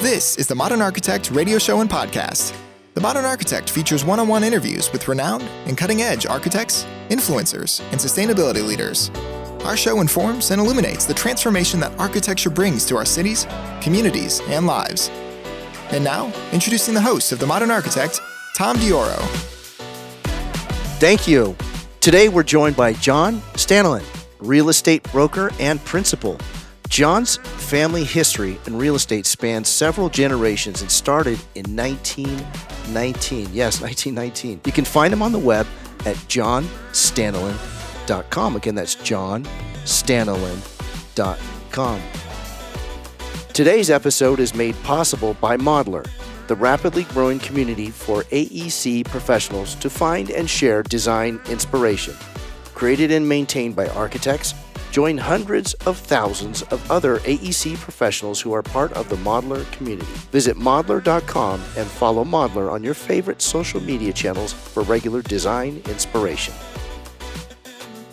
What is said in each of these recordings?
This is the Modern Architect radio show and podcast. The Modern Architect features one on one interviews with renowned and cutting edge architects, influencers, and sustainability leaders. Our show informs and illuminates the transformation that architecture brings to our cities, communities, and lives. And now, introducing the host of The Modern Architect, Tom Dioro. Thank you. Today we're joined by John Stanaland, real estate broker and principal. John's family history in real estate spans several generations and started in 1919. Yes, 1919. You can find him on the web at johnstanaland.com. Again, that's johnstanaland.com. Today's episode is made possible by Modlar, the rapidly growing community for AEC professionals to find and share design inspiration. Created and maintained by architects, join hundreds of thousands of other AEC professionals who are part of the Modlar community. Visit modlar.com and follow Modlar on your favorite social media channels for regular design inspiration.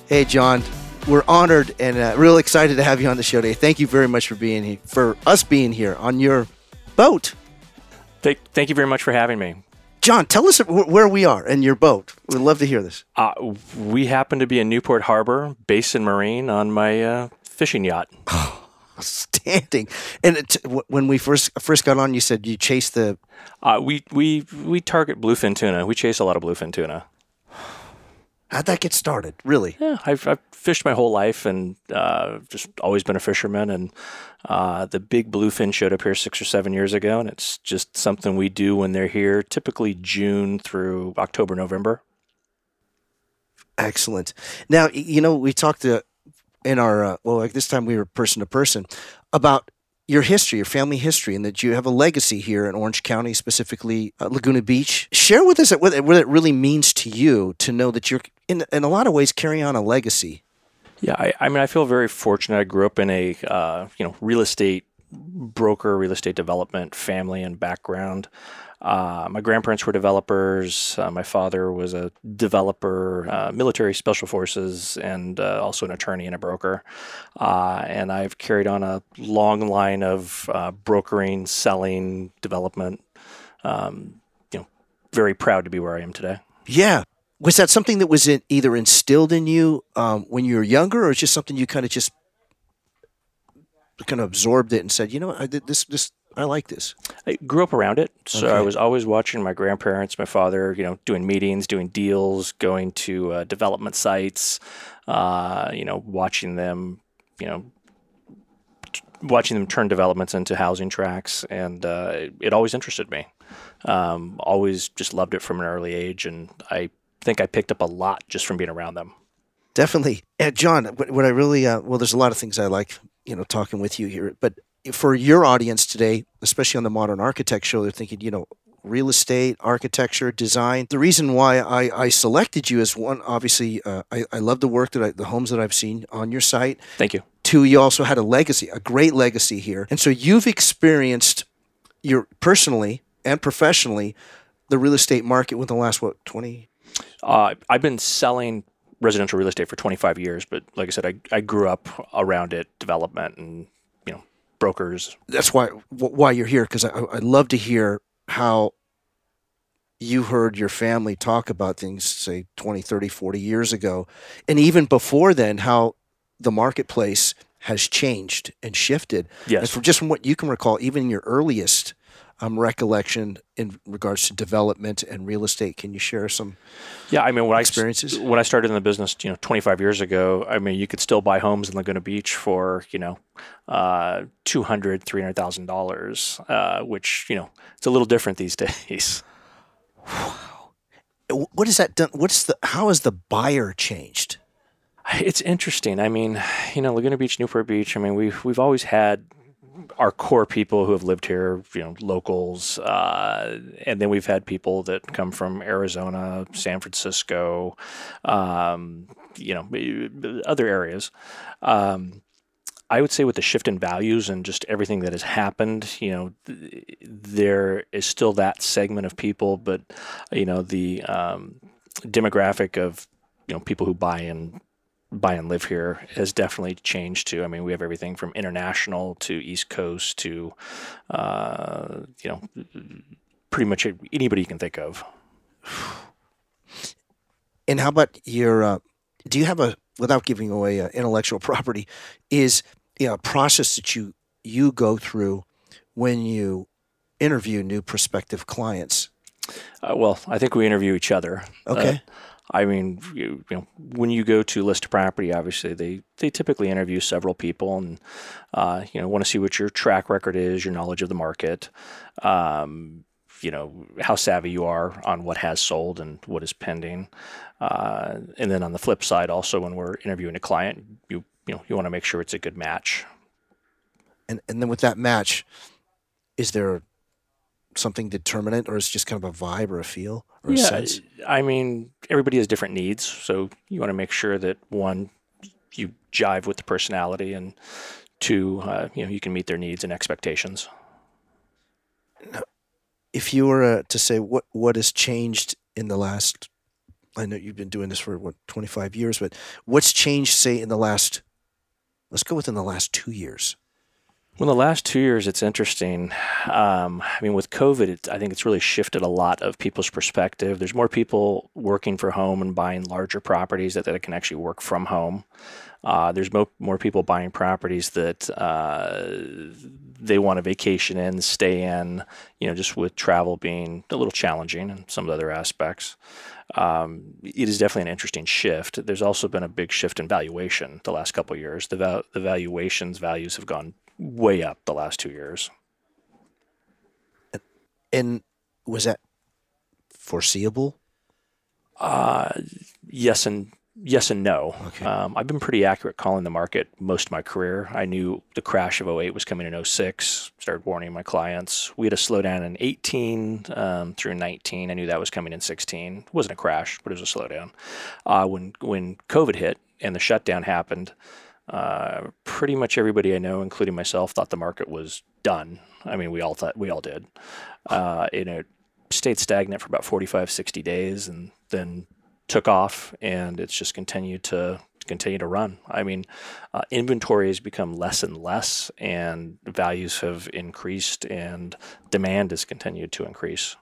Hey, John, we're honored and uh, real excited to have you on the show today. Thank you very much for being here, for us being here on your boat. Thank, thank you very much for having me. John, tell us where we are in your boat. We'd love to hear this. Uh, we happen to be in Newport Harbor, Basin Marine, on my uh, fishing yacht. Oh, standing. And it, when we first first got on, you said you chase the. Uh, we we we target bluefin tuna. We chase a lot of bluefin tuna. How'd that get started? Really? Yeah, I've, I've fished my whole life and uh, just always been a fisherman. And uh, the big bluefin showed up here six or seven years ago, and it's just something we do when they're here, typically June through October, November. Excellent. Now, you know, we talked to, in our, uh, well, like this time we were person to person, about your history, your family history, and that you have a legacy here in Orange County, specifically uh, Laguna Beach. Share with us what, what it really means to you to know that you're, in, in a lot of ways, carrying on a legacy. Yeah, I, I mean, I feel very fortunate. I grew up in a, uh, you know, real estate broker, real estate development family and background. Uh, my grandparents were developers. Uh, my father was a developer, uh, military special forces, and uh, also an attorney and a broker. Uh, and I've carried on a long line of uh, brokering, selling, development. Um, you know, very proud to be where I am today. Yeah. Was that something that was in, either instilled in you um, when you were younger, or just something you kind of just kind of absorbed it and said, you know, I did this, this I like this. I grew up around it, so okay. I was always watching my grandparents, my father, you know, doing meetings, doing deals, going to uh, development sites, uh, you know, watching them, you know, t- watching them turn developments into housing tracts, and uh, it, it, always interested me. Um, always just loved it from an early age, and I think I picked up a lot just from being around them. Definitely, and John. What, what I really uh, well, there's a lot of things I like, you know, talking with you here, but for your audience today, especially on the Modern Architect Show, they're thinking, you know, real estate, architecture, design. The reason why I, I selected you is one, obviously, uh, I, I love the work that I, the homes that I've seen on your site. Thank you. Two, you also had a legacy, a great legacy here. And so you've experienced your personally and professionally the real estate market within the last, what, 20? Uh, I've been selling residential real estate for 25 years, but like I said, I, I grew up around it, development and you know brokers. That's why why you're here because I I love to hear how you heard your family talk about things say 20 30 40 years ago and even before then how the marketplace has changed and shifted yes and from just from what you can recall even in your earliest um, recollection in regards to development and real estate. Can you share some? Yeah, I mean, when experiences I when I started in the business, you know, 25 years ago, I mean, you could still buy homes in Laguna Beach for you know, uh, 200, 300 thousand uh, dollars, which you know, it's a little different these days. Wow. What is that done? What's the how has the buyer changed? It's interesting. I mean, you know, Laguna Beach, Newport Beach. I mean, we've we've always had our core people who have lived here, you know, locals, uh, and then we've had people that come from Arizona, San Francisco, um, you know, other areas. Um, I would say with the shift in values and just everything that has happened, you know, th- there is still that segment of people, but you know, the um, demographic of you know people who buy in buy and live here has definitely changed too. I mean, we have everything from international to East Coast to, uh, you know, pretty much anybody you can think of. And how about your? Uh, do you have a without giving away uh, intellectual property? Is you know, a process that you you go through when you interview new prospective clients? Uh, well, I think we interview each other. Okay. I mean, you, you, know, when you go to list a property, obviously they, they typically interview several people and, uh, you know, want to see what your track record is, your knowledge of the market, um, you know, how savvy you are on what has sold and what is pending. Uh, and then on the flip side, also when we're interviewing a client, you, you know, you want to make sure it's a good match. And, and then with that match, is there something determinate or is it just kind of a vibe or a feel or yeah, sense? I mean, everybody has different needs. So you want to make sure that one, you jive with the personality and two, uh, you know, you can meet their needs and expectations. Now, if you were uh, to say what, what has changed in the last, I know you've been doing this for what, 25 years, but what's changed, say, in the last, let's go within the last two years? Well, the last two years, it's interesting. Um, I mean, with COVID, it, I think it's really shifted a lot of people's perspective. There's more people working for home and buying larger properties that, that can actually work from home. Uh, there's mo- more people buying properties that uh, they want to vacation in, stay in, you know, just with travel being a little challenging and some of the other aspects. Um, it is definitely an interesting shift. There's also been a big shift in valuation the last couple years. The, the valuations values have gone way up the last two years. And was that foreseeable? Uh, yes and yes and no. Okay. Um, I've been pretty accurate calling the market most of my career. I knew the crash of 08 was coming in 06, started warning my clients. We had a slowdown in 18 um, through 19. I knew that was coming in 16. It wasn't a crash, but it was a slowdown. Uh, when, when COVID hit and the shutdown happened, uh, pretty much everybody I know, including myself, thought the market was done. I mean, we all thought we all did. Uh, stayed stagnant for about 45, 60 days, and then took off, and it's just continued to continue to run. I mean, uh, inventory has become less and less, and values have increased, and demand has continued to increase.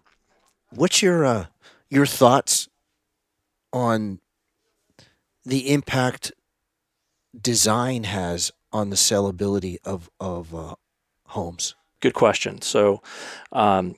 What's your uh, your thoughts on the impact design has on the sellability of of uh, homes? Good question. So, um,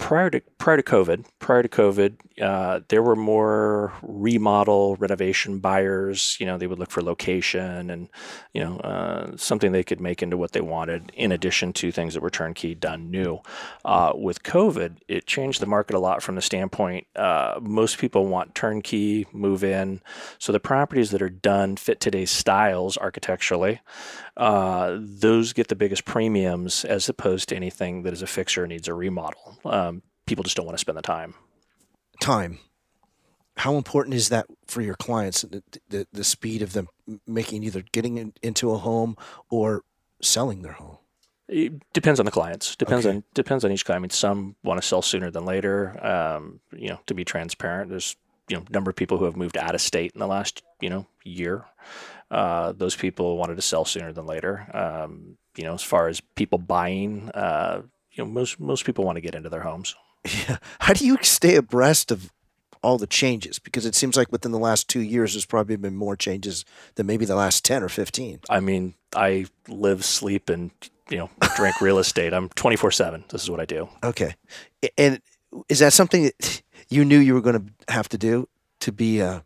prior to prior to COVID, prior to COVID, uh, there were more remodel renovation buyers. You know, they would look for location and you know uh, something they could make into what they wanted, in addition to things that were turnkey done new. Uh, with COVID, it changed the market a lot from the standpoint uh, most people want turnkey, move in. So the properties that are done fit today's styles architecturally. Uh, those get the biggest premiums as opposed to anything that is a fixer needs a remodel. Um, people just don't want to spend the time. Time. How important is that for your clients? The, the, the speed of them making either getting in, into a home or selling their home. It depends on the clients. Depends Okay. on depends on each client. I mean, some want to sell sooner than later. Um, you know, to be transparent, there's you know number of people who have moved out of state in the last you know year. Uh, those people wanted to sell sooner than later. Um, you know, as far as people buying, uh, you know, most most people want to get into their homes. Yeah. How do you stay abreast of all the changes? Because it seems like within the last two years, there's probably been more changes than maybe the last 10 or 15. I mean, I live, sleep, and you know, drink real estate. I'm 24 seven. This is what I do. Okay. And is that something that you knew you were going to have to do to be uh,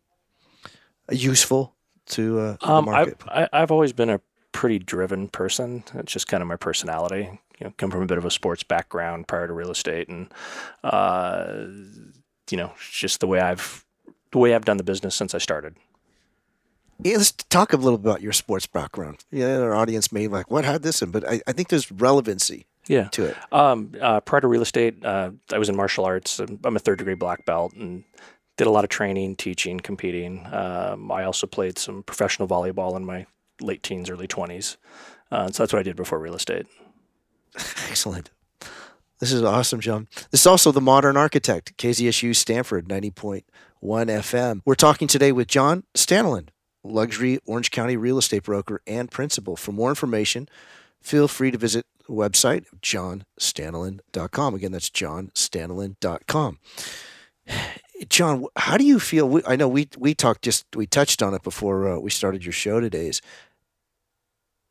useful to uh, the Um, market? I've, I've always been a pretty driven person. It's just kind of my personality. You know, come from a bit of a sports background prior to real estate, and uh, you know, it's just the way I've the way I've done the business since I started. Yeah, let's talk a little bit about your sports background. Yeah, our audience may like, what had this in? But I, I think there's relevancy Yeah. to it. Um, uh, prior to real estate, uh, I was in martial arts. I'm I'm a third degree black belt and did a lot of training, teaching, competing. Um, I also played some professional volleyball in my late teens, early 20s. Uh, so that's what I did before real estate. Excellent. This is awesome, John. This is also the Modern Architect, KZSU Stanford 90.1 FM. We're talking today with John Stanaland. luxury Orange County real estate broker and principal. For more information, feel free to visit website johnstanaland.com. Again, that's johnstanaland.com. John, how do you feel? I know we we talked just we touched on it before uh, we started your show today. Is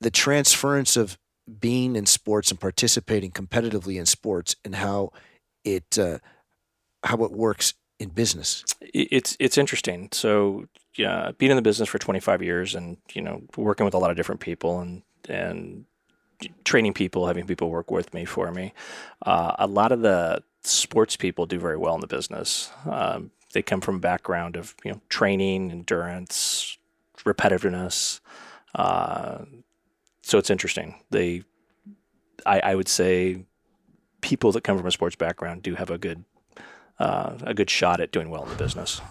the transference of being in sports and participating competitively in sports and how it uh, how it works in business? It's it's interesting. So yeah, being in the business for 25 years and you know working with a lot of different people and and training people, having people work with me for me. Uh, a lot of the sports people do very well in the business. Um, they come from a background of you know training, endurance, repetitiveness. Uh, so it's interesting. They, I, I, would say, people that come from a sports background do have a good, uh, a good shot at doing well in the business.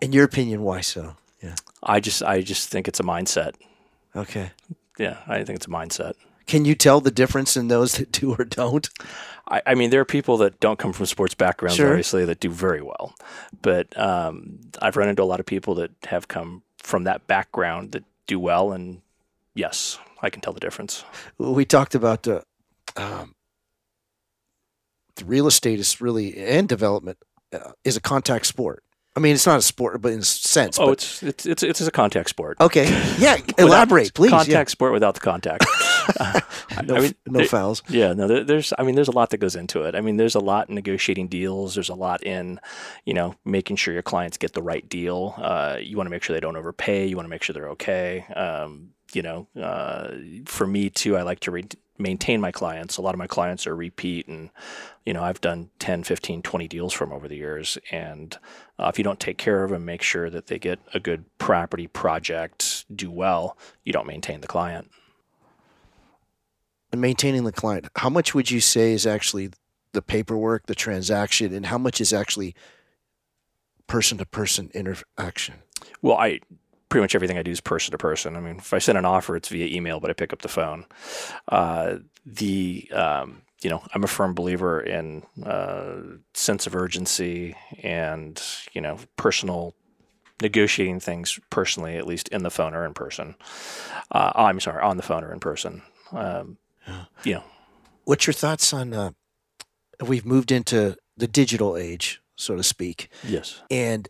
In your opinion, why so? Yeah. I just, I just think it's a mindset. Okay. Yeah, I think it's a mindset. Can you tell the difference in those that do or don't? I, I mean, there are people that don't come from sports backgrounds, sure. obviously, that do very well. But um, I've run into a lot of people that have come from that background that do well, and yes, I can tell the difference. We talked about uh, um, the real estate is really and development uh, is a contact sport. I mean, it's not a sport, but in a sense. Oh, it's, it's it's it's a contact sport. Okay, yeah. elaborate, please. Contact yeah. sport without the contact. uh, no, I mean, no there, fouls. Yeah, no. There, there's, I mean, there's a lot that goes into it. I mean, there's a lot in negotiating deals. There's a lot in, you know, making sure your clients get the right deal. Uh, you want to make sure they don't overpay. You want to make sure they're okay. Um, you know, uh, for me too, I like to re- maintain my clients. A lot of my clients are repeat and, you know, I've done 10, 15, 20 deals from over the years. And uh, if you don't take care of them, make sure that they get a good property project, do well, you don't maintain the client. And maintaining the client, how much would you say is actually the paperwork, the transaction, and how much is actually person to person interaction? Well, I pretty much everything I do is person to person. I mean, if I send an offer, it's via email, but I pick up the phone. Uh, the um, you know, I'm a firm believer in uh, sense of urgency and you know personal negotiating things personally, at least in the phone or in person. Uh, I'm sorry, on the phone or in person. Um, yeah. You know, what's your thoughts on? Uh, we've moved into the digital age, so to speak. Yes, and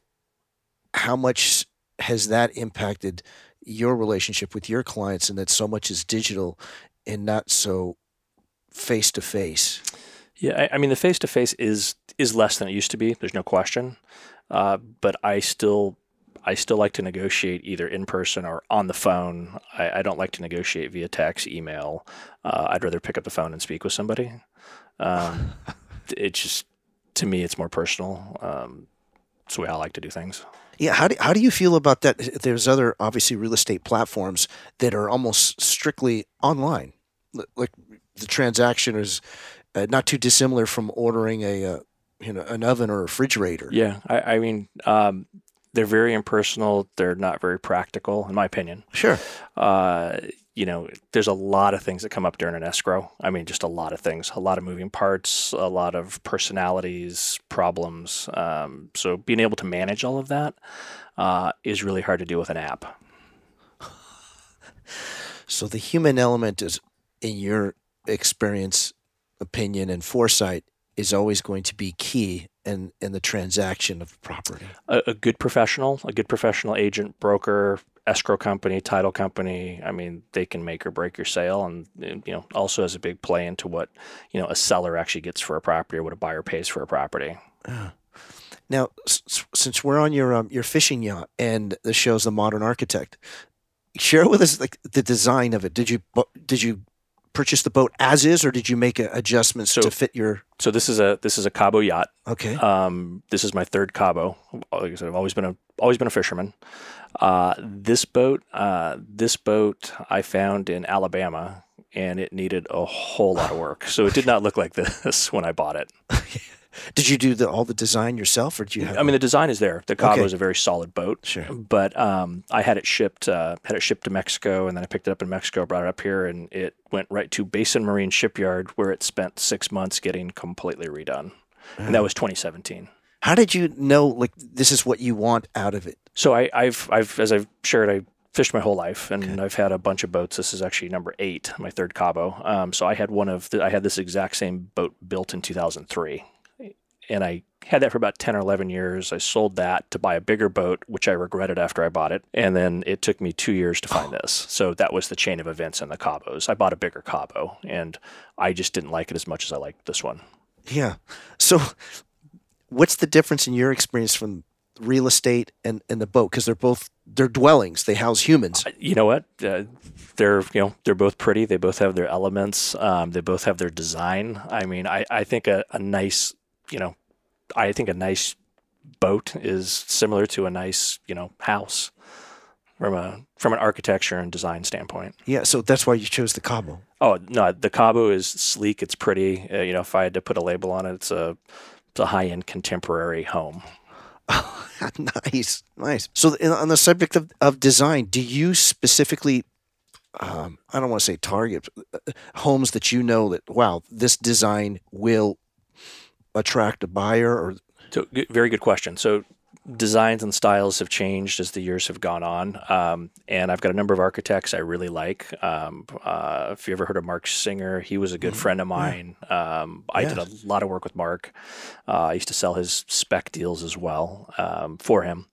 how much has that impacted your relationship with your clients and that so much is digital and not so face to face? Yeah, I, I, mean the face to face is is less than it used to be. There's no question, uh, but I still I still like to negotiate either in person or on the phone. I, I don't like to negotiate via text, email. Uh, I'd rather pick up the phone and speak with somebody. Um, it just to me, it's more personal. Um, it's the way I like to do things. Yeah, how do, how do you feel about that? There's other obviously real estate platforms that are almost strictly online. Like the transaction is uh, not too dissimilar from ordering a uh, you know an oven or a refrigerator. Yeah, I, I mean um, they're very impersonal. They're not very practical, in my opinion. Sure. Uh, you know, there's a lot of things that come up during an escrow. I mean, just a lot of things, a lot of moving parts, a lot of personalities, problems. Um, so being able to manage all of that uh, is really hard to do with an app. So the human element is, in your experience, opinion, and foresight, is always going to be key in, in the transaction of property. A, a good professional, a good professional agent, broker, escrow company, title company. I mean, they can make or break your sale, and you know, also has a big play into what you know a seller actually gets for a property or what a buyer pays for a property. Uh, now, s- since we're on your um, your fishing yacht and the show's the Modern Architect, share with us like the design of it. Did you did you purchase the boat as is, or did you make adjustments so, to fit your? So this is a this is a Cabo yacht. Okay. Um, this is my third Cabo. Like I said, I've always been a always been a fisherman. Uh, this boat, uh, this boat I found in Alabama, and it needed a whole lot of work. So it did not look like this when I bought it. did you do the, all the design yourself, or did you? Have I mean, the design is there. The Cabo okay. is a very solid boat. Sure. But um, I had it shipped, uh, had it shipped to Mexico, and then I picked it up in Mexico, brought it up here, and it went right to Basin Marine Shipyard, where it spent six months getting completely redone, and that was 2017. How did you know like this is what you want out of it? So I, I've, I've, as I've shared, I fished my whole life, and okay. I've had a bunch of boats. This is actually number eight, my third Cabo. Um, so I had one of, the, I had this exact same boat built in 2003, and I had that for about 10 or 11 years. I sold that to buy a bigger boat, which I regretted after I bought it. And then it took me two years to find oh. this. So that was the chain of events in the Cabos. I bought a bigger Cabo, and I just didn't like it as much as I liked this one. Yeah. So what's the difference in your experience from real estate and, and the boat because they're both they're dwellings they house humans you know what uh, they're you know they're both pretty they both have their elements um, they both have their design i mean i, I think a, a nice you know i think a nice boat is similar to a nice you know house from a from an architecture and design standpoint. Yeah so that's why you chose the cabo. Oh no the cabo is sleek it's pretty. Uh, you know if i had to put a label on it it's a it's a high-end contemporary home. Nice, nice. So, on the subject of, of design, do you specifically, um, I don't want to say target uh, homes that you know that wow, this design will attract a buyer? Or so, very good question. So, designs and styles have changed as the years have gone on. Um, and I've got a number of architects I really like. Um, uh, if you ever heard of Mark Singer, he was a good mm-hmm. friend of mine. Yeah. Um, I did a lot of work with Mark. Uh, I used to sell his spec deals as well um, for him.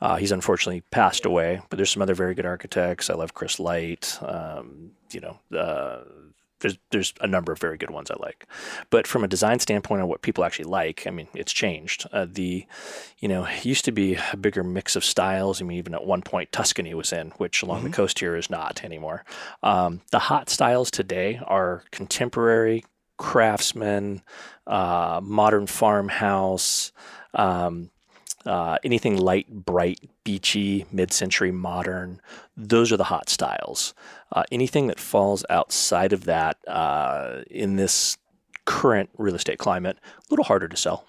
Uh, he's unfortunately passed away, but there's some other very good architects. I love Chris Light. Um, you know, uh, there's there's a number of very good ones I like, but from a design standpoint on what people actually like, I mean, it's changed. Uh, the, you know, used to be a bigger mix of styles. I mean, even at one point Tuscany was in, which along mm-hmm. the coast here is not anymore. Um, the hot styles today are contemporary, craftsman, uh, modern farmhouse. Um, uh, anything light, bright, beachy, mid century, modern, those are the hot styles. Uh, anything that falls outside of that uh, in this current real estate climate, a little harder to sell.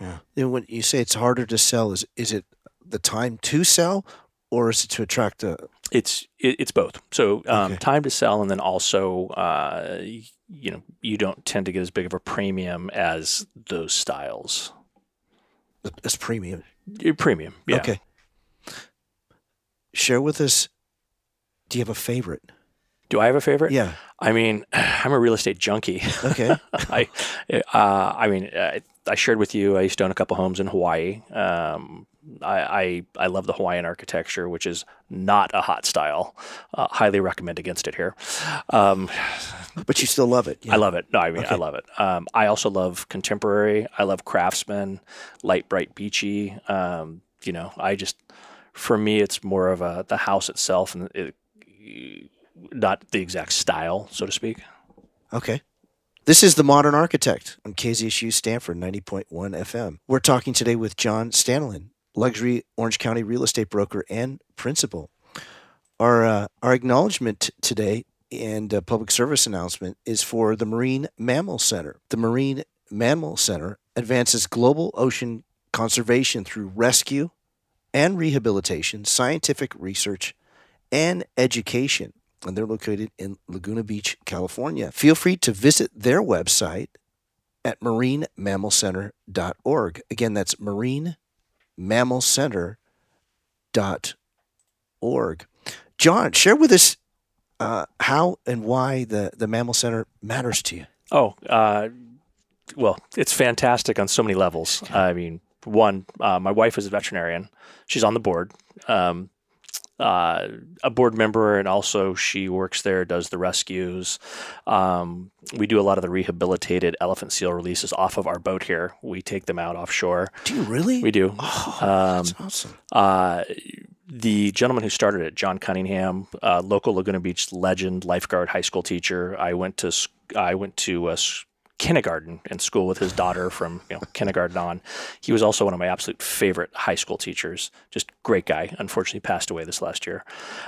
Yeah. And when you say it's harder to sell, is is it the time to sell, or is it to attract a? It's it, it's both. So um, okay. time to sell, and then also uh, you know you don't tend to get as big of a premium as those styles. As premium. Premium. Yeah. Okay. Share with us do you have a favorite? Do I have a favorite? Yeah. I mean, I'm a real estate junkie. Okay. I, uh, I mean, I, I, shared with you. I used to own a couple homes in Hawaii. Um, I, I, I love the Hawaiian architecture, which is not a hot style. Uh, highly recommend against it here. Um, but you still love it. Yeah. I love it. No, I mean, okay. I love it. Um, I also love contemporary. I love craftsman, light, bright, beachy. Um, you know, I just, for me, it's more of a the house itself and it, not the exact style, so to speak. Okay. This is The Modern Architect on KZSU Stanford 90.1 FM. We're talking today with John Stanaland, luxury Orange County real estate broker and principal. Our, uh, our acknowledgement today and public service announcement is for the Marine Mammal Center. The Marine Mammal Center advances global ocean conservation through rescue and rehabilitation, scientific research, and education. And they're located in Laguna Beach, California. Feel free to visit their website at marinemammalcenter.org. Again, that's marinemammalcenter.org. John, share with us uh, how and why the, the Mammal Center matters to you. Oh, uh, well, it's fantastic on so many levels. I mean, one, uh, my wife is a veterinarian. She's on the board. Um, uh, a board member, and also she works there, does the rescues. Um, we do a lot of the rehabilitated elephant seal releases off of our boat here. We take them out offshore. Do you really? We do. Oh, um, that's awesome. Uh, the gentleman who started it, John Cunningham, uh, local Laguna Beach legend, lifeguard, high school teacher. I went to I went to a kindergarten in school with his daughter from you know, kindergarten on. He was also one of my absolute favorite high school teachers. Just great guy. Unfortunately, passed away this last year.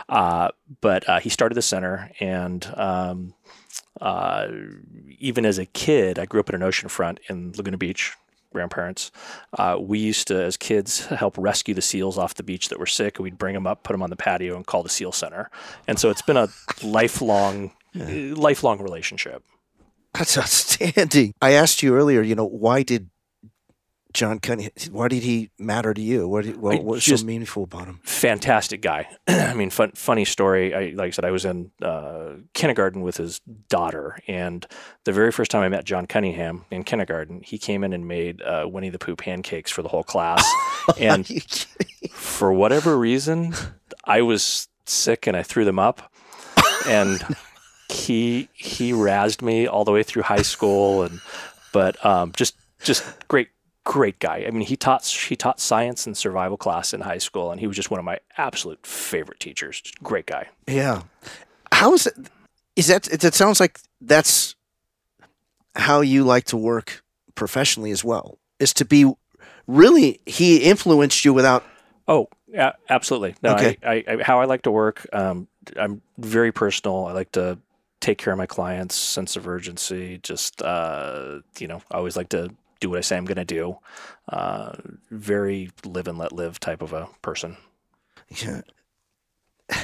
Uh, but uh, he started the center, and um, uh, even as a kid, I grew up in an oceanfront in Laguna Beach. Grandparents, uh, we used to, as kids, help rescue the seals off the beach that were sick, and we'd bring them up, put them on the patio, and call the seal center. And so it's been a lifelong, yeah. lifelong relationship. That's outstanding. I asked you earlier, you know, why did John Cunningham? Why did he matter to you? What, what, what was so meaningful about him? fantastic guy. I mean, fun, funny story. I, like I said, I was in uh, kindergarten with his daughter, and the very first time I met John Cunningham in kindergarten, he came in and made uh, Winnie the Pooh pancakes for the whole class. and for whatever reason, I was sick and I threw them up, and he he razzed me all the way through high school, and but um, just just great great guy. I mean, he taught he taught science and survival class in high school, and he was just one of my absolute favorite teachers. Just great guy. Yeah. How is it? Is that? It, it sounds like that's how you like to work professionally as well. Is to be really he influenced you without. Oh, yeah, absolutely. No, Okay. I, I, I, how I like to work. Um, I'm very personal. I like to take care of my clients, sense of urgency. Just uh, you know, I always like to do what I say I'm going to do. Uh, very live and let live type of a person. Yeah.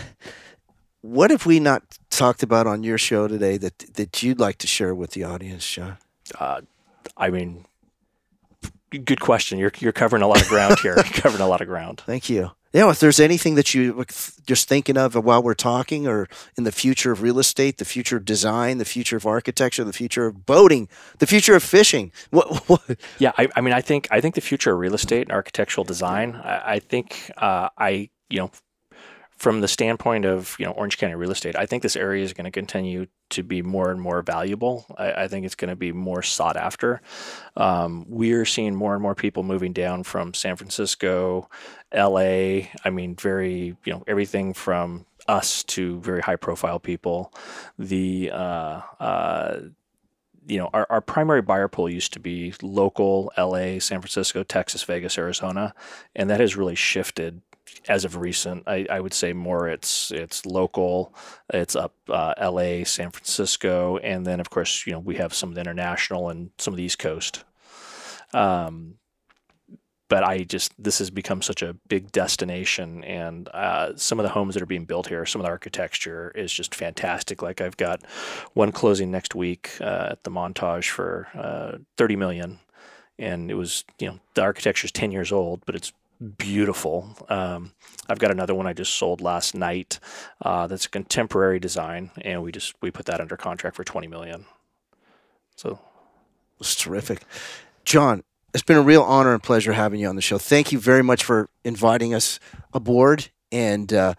What have we not talked about on your show today that that you'd like to share with the audience, John? Uh, I mean, good question. You're you're covering a lot of ground here. You're covering a lot of ground. Thank you. Yeah, if there's anything that you just thinking of while we're talking, or in the future of real estate, the future of design, the future of architecture, the future of boating, the future of fishing. What? what Yeah, I, I mean, I think I think the future of real estate and architectural design. I, I think uh, I you know, from the standpoint of you know Orange County real estate, I think this area is going to continue to be more and more valuable. I, I think it's going to be more sought after. Um, we're seeing more and more people moving down from San Francisco, L.A. I mean, very you know everything from us to very high profile people. The uh, uh, you know, our, our primary buyer pool used to be local LA, San Francisco, Texas, Vegas, Arizona, and that has really shifted as of recent. I, I would say more it's it's local, it's up uh, LA, San Francisco, and then of course you know we have some of the international and some of the East Coast. Um, but I just this has become such a big destination, and uh, some of the homes that are being built here, some of the architecture is just fantastic. Like I've got one closing next week uh, at the Montage for uh, thirty million, and it was you know the architecture is ten years old, but it's beautiful. Um, I've got another one I just sold last night uh, that's a contemporary design, and we just we put that under contract for twenty million. So was terrific, John. It's been a real honor and pleasure having you on the show. Thank you very much for inviting us aboard and uh,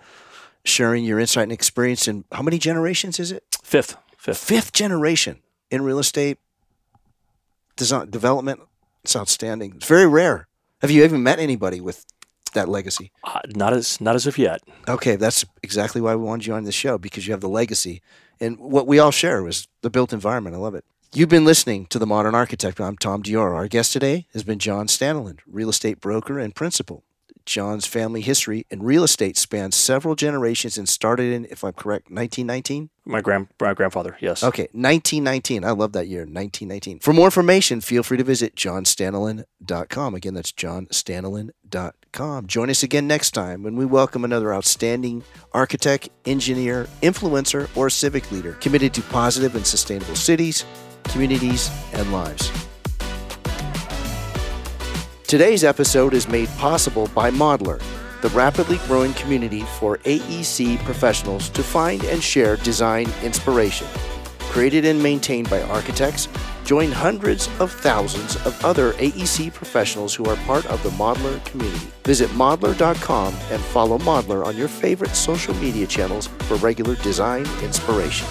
sharing your insight and experience. And how many generations is it? fifth, fifth. Fifth generation in real estate design development. It's outstanding. It's very rare. Have you even met anybody with that legacy? Uh, not as not as of yet. Okay, that's exactly why we wanted you on this show because you have the legacy. And what we all share was the built environment. I love it. You've been listening to The Modern Architect. I'm Tom Dior. Our guest today has been John Stanaland, real estate broker and principal. John's family history in real estate spans several generations and started in, if I'm correct, 1919? My grand my grandfather, yes. Okay, 1919. I love that year, 1919. For more information, feel free to visit johnstanaland.com. Again, that's johnstanaland.com. Join us again next time when we welcome another outstanding architect, engineer, influencer, or civic leader committed to positive and sustainable cities, communities, and lives. Today's episode is made possible by Modlar, the rapidly growing community for AEC professionals to find and share design inspiration. Created and maintained by architects, join hundreds of thousands of other AEC professionals who are part of the Modlar community. Visit modlar.com and follow Modlar on your favorite social media channels for regular design inspiration.